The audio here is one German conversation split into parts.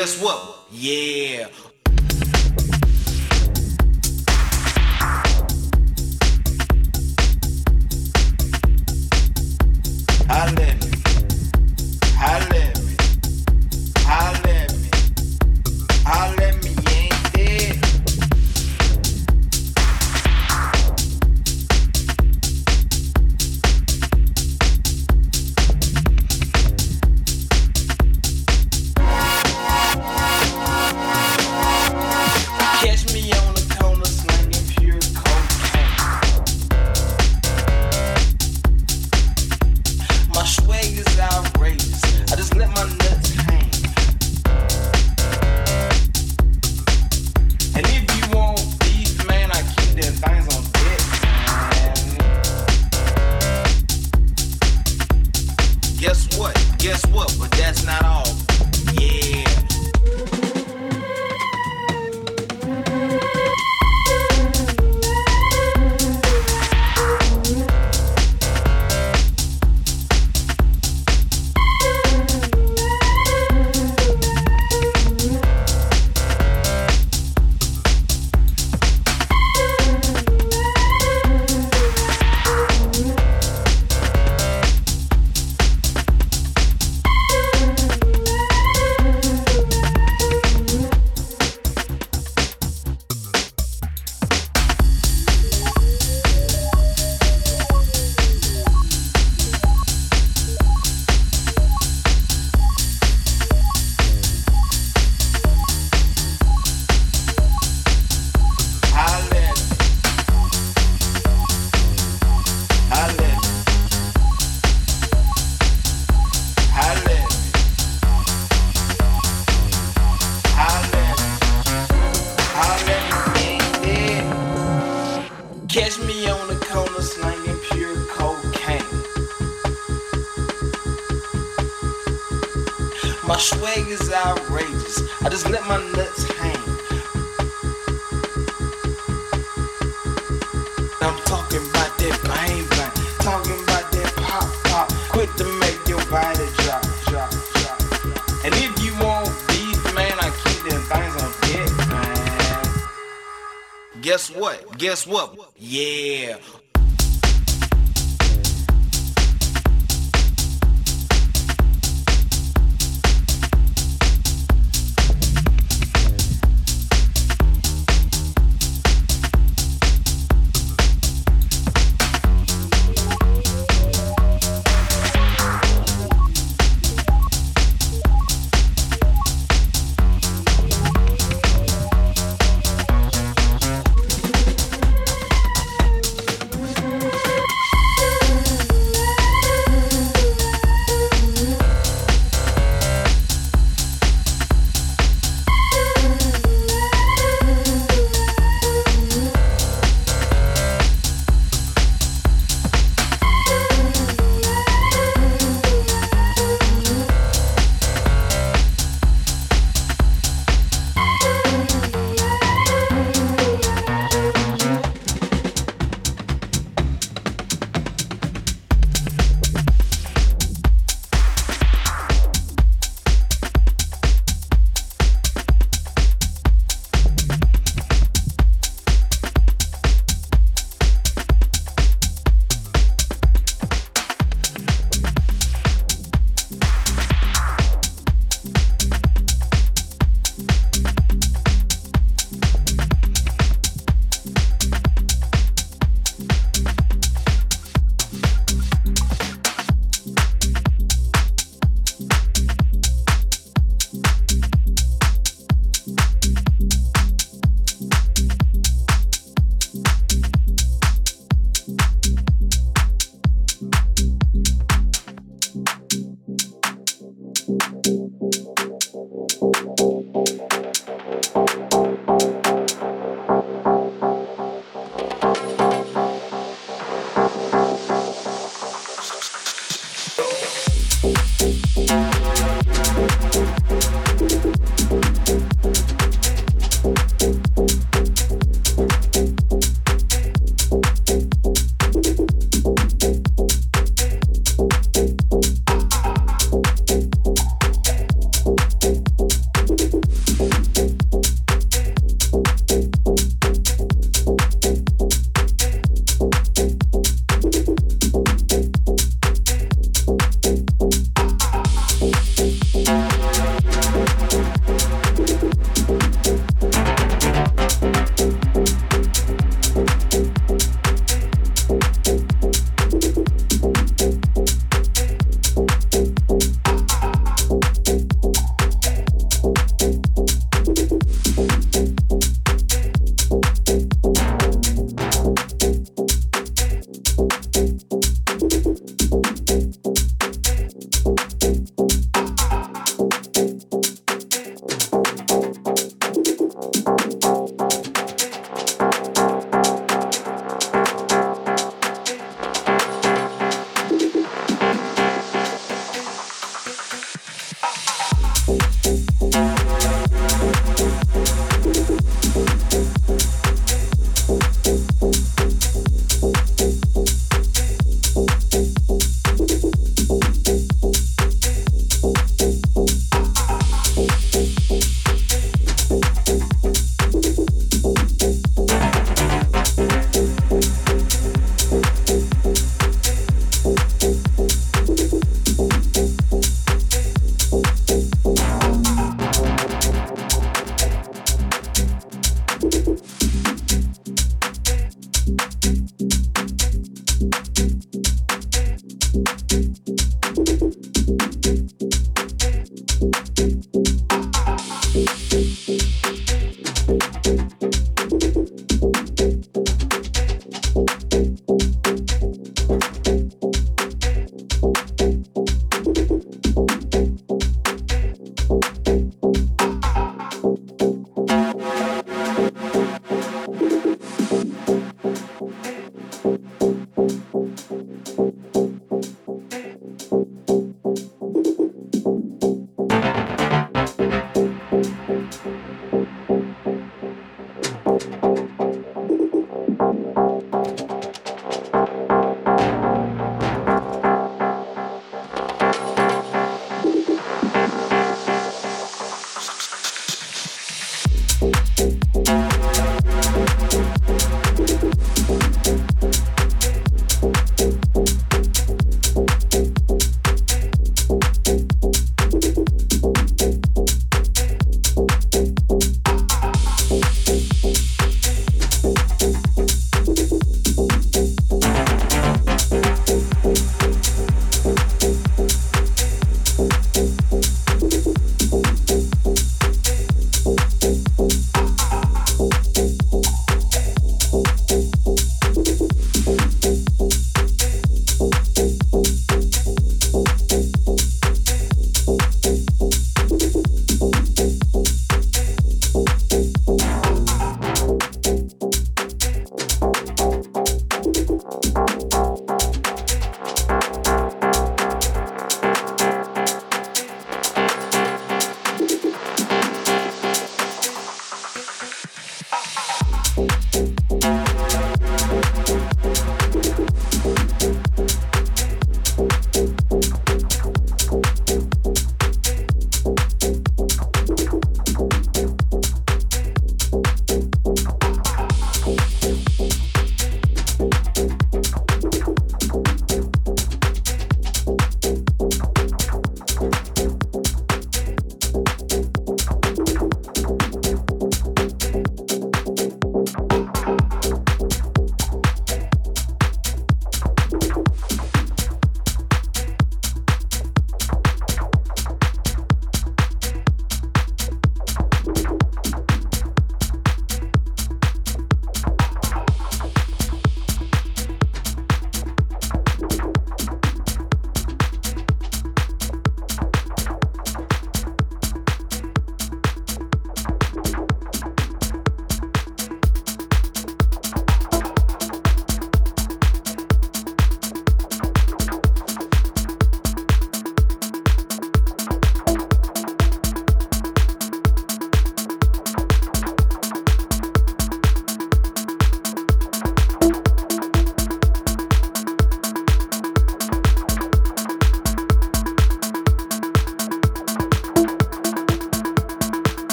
Guess what? Guess what?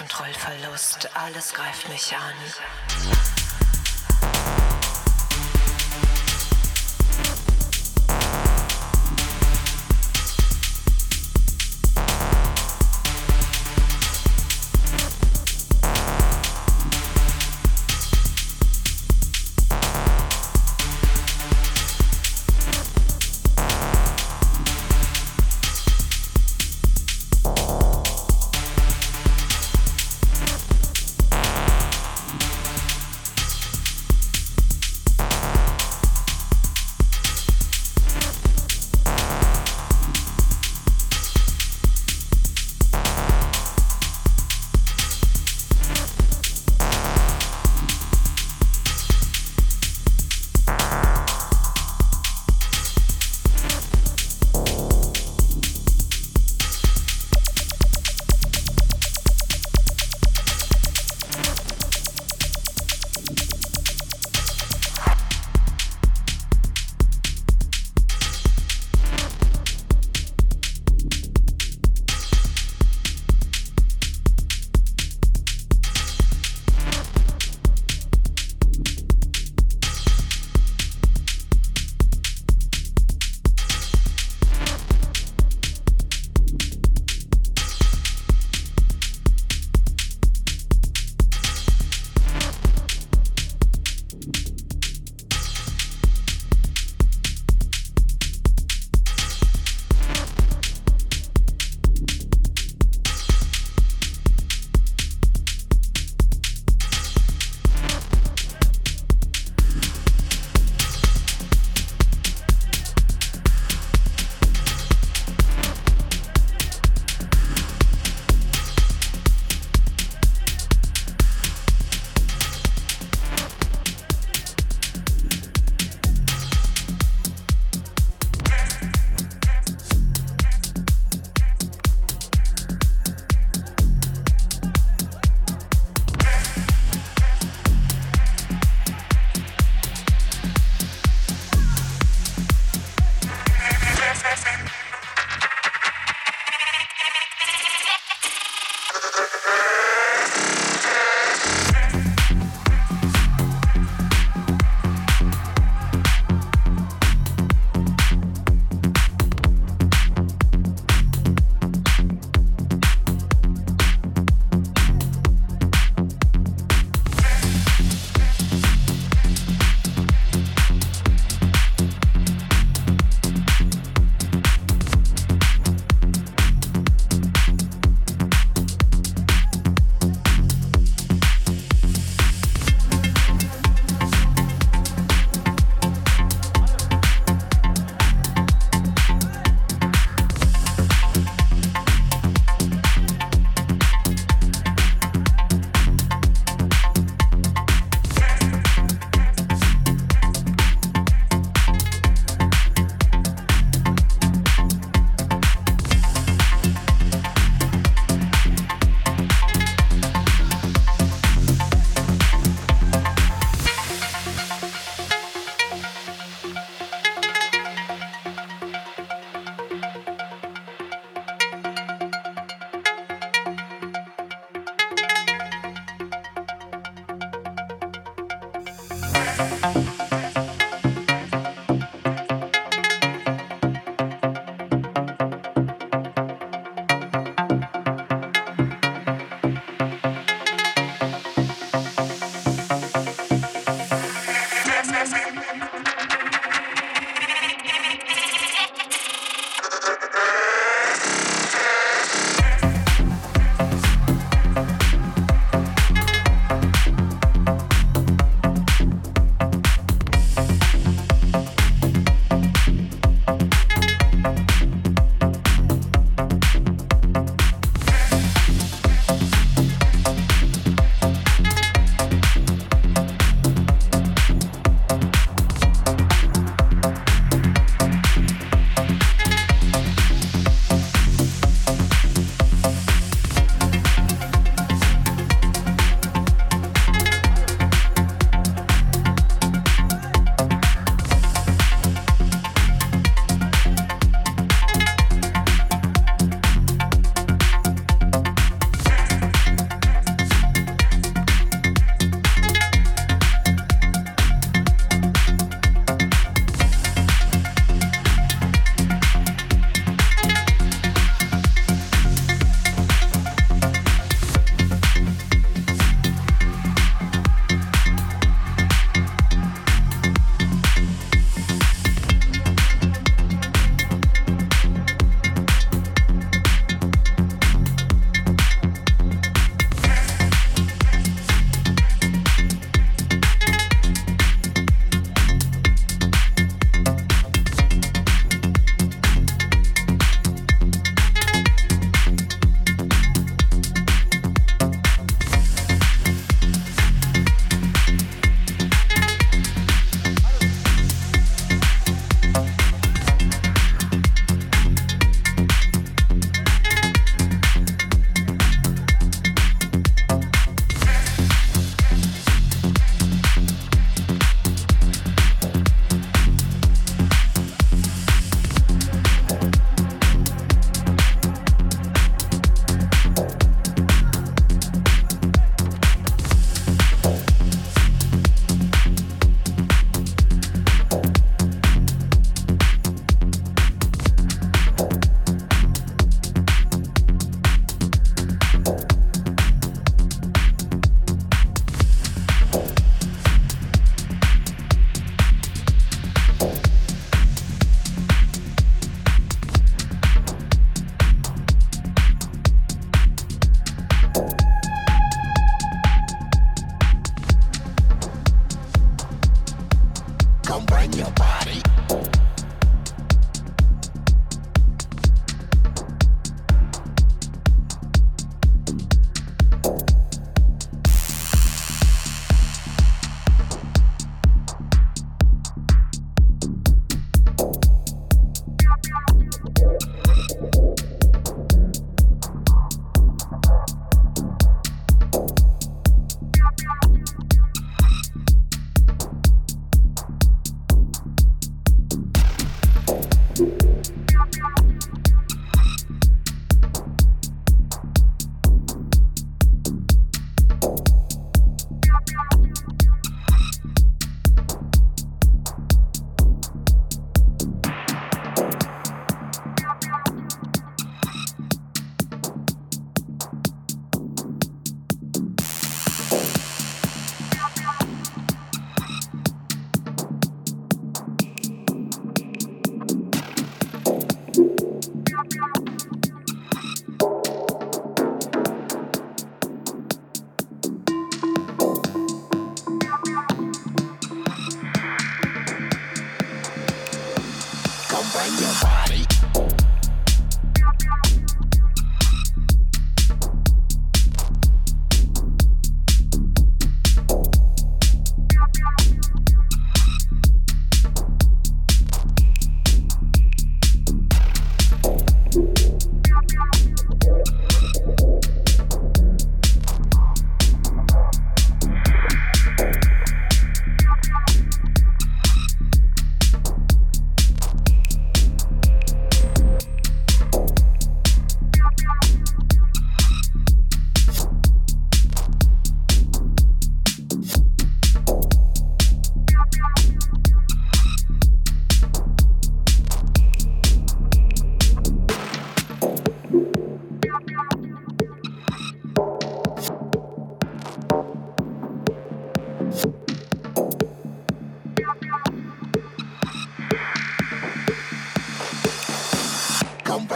Kontrollverlust, alles greift mich an.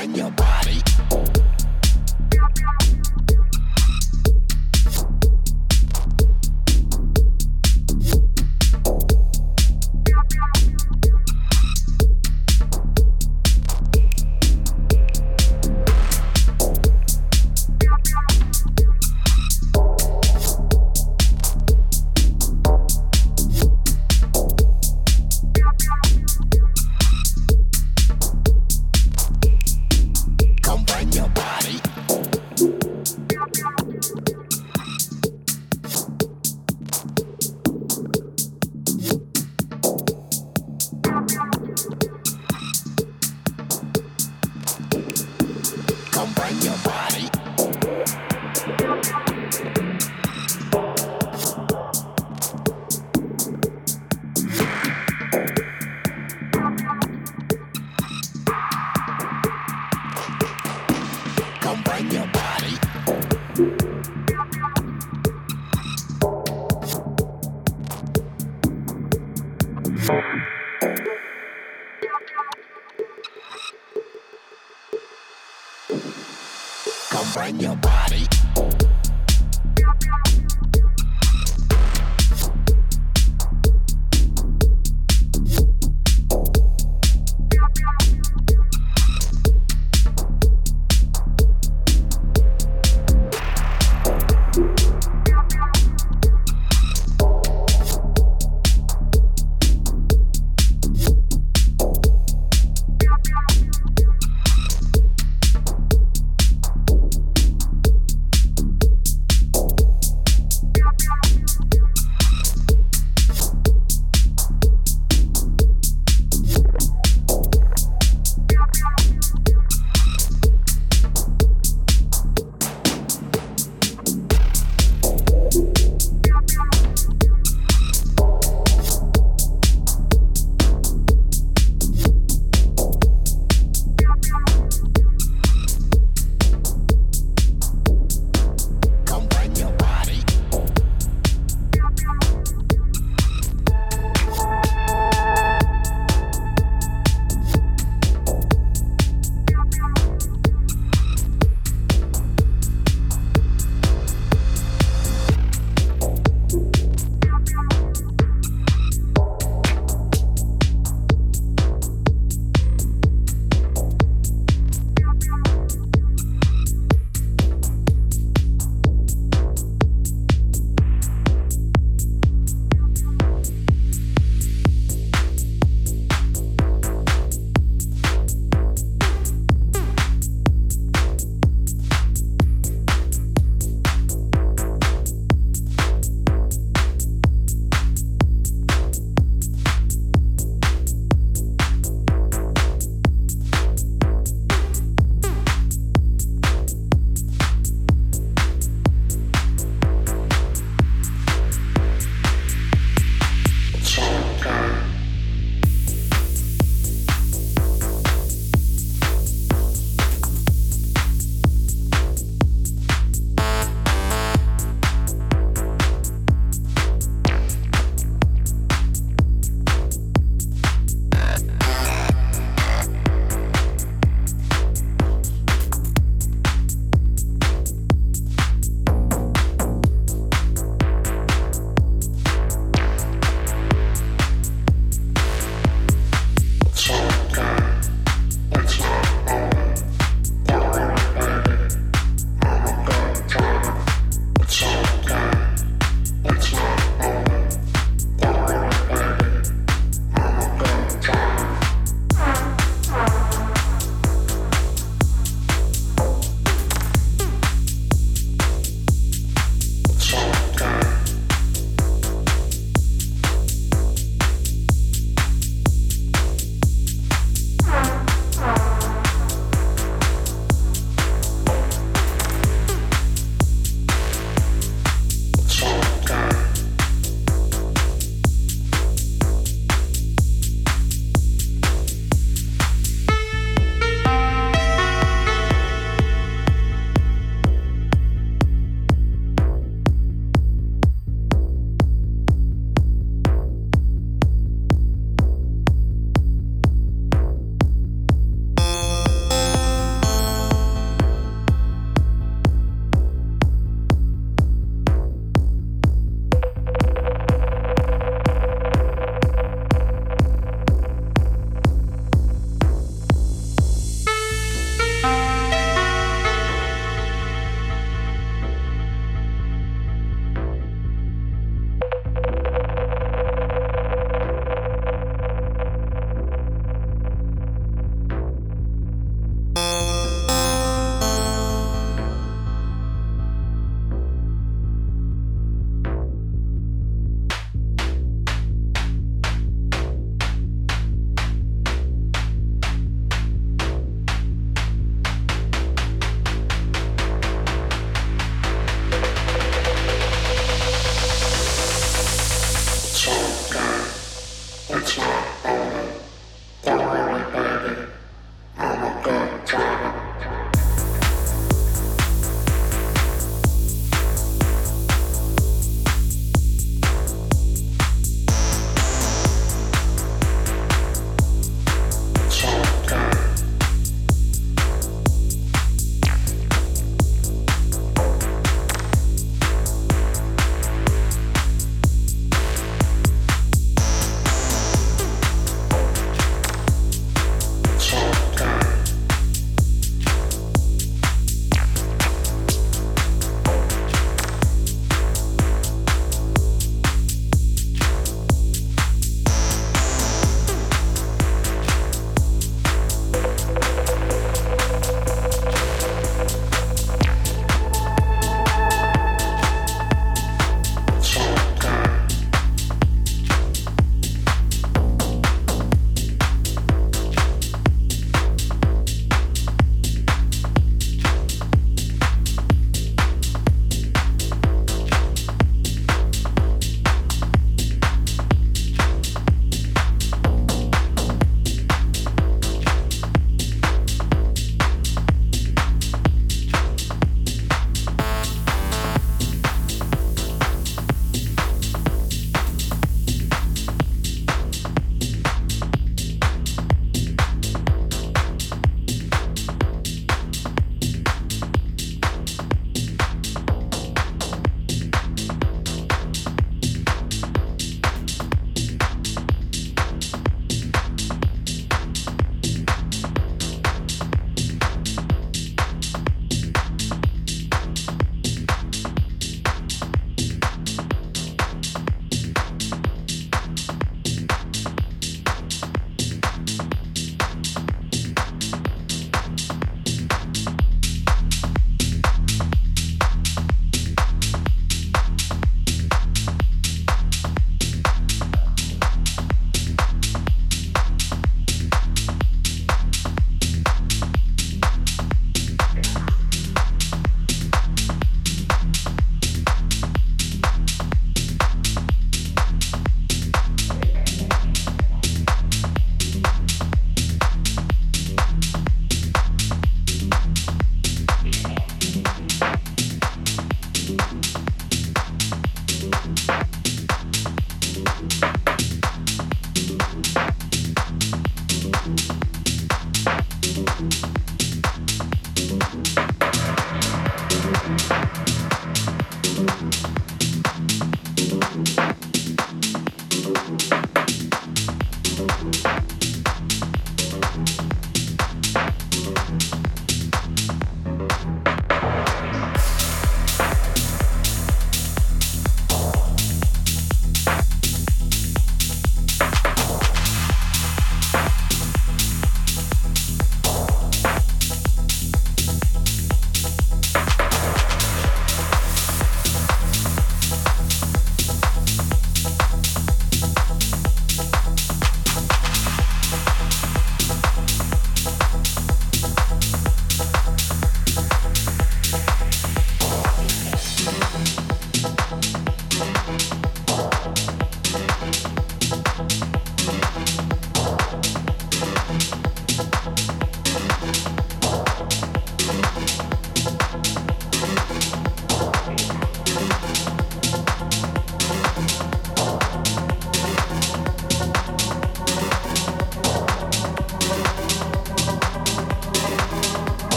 on your body.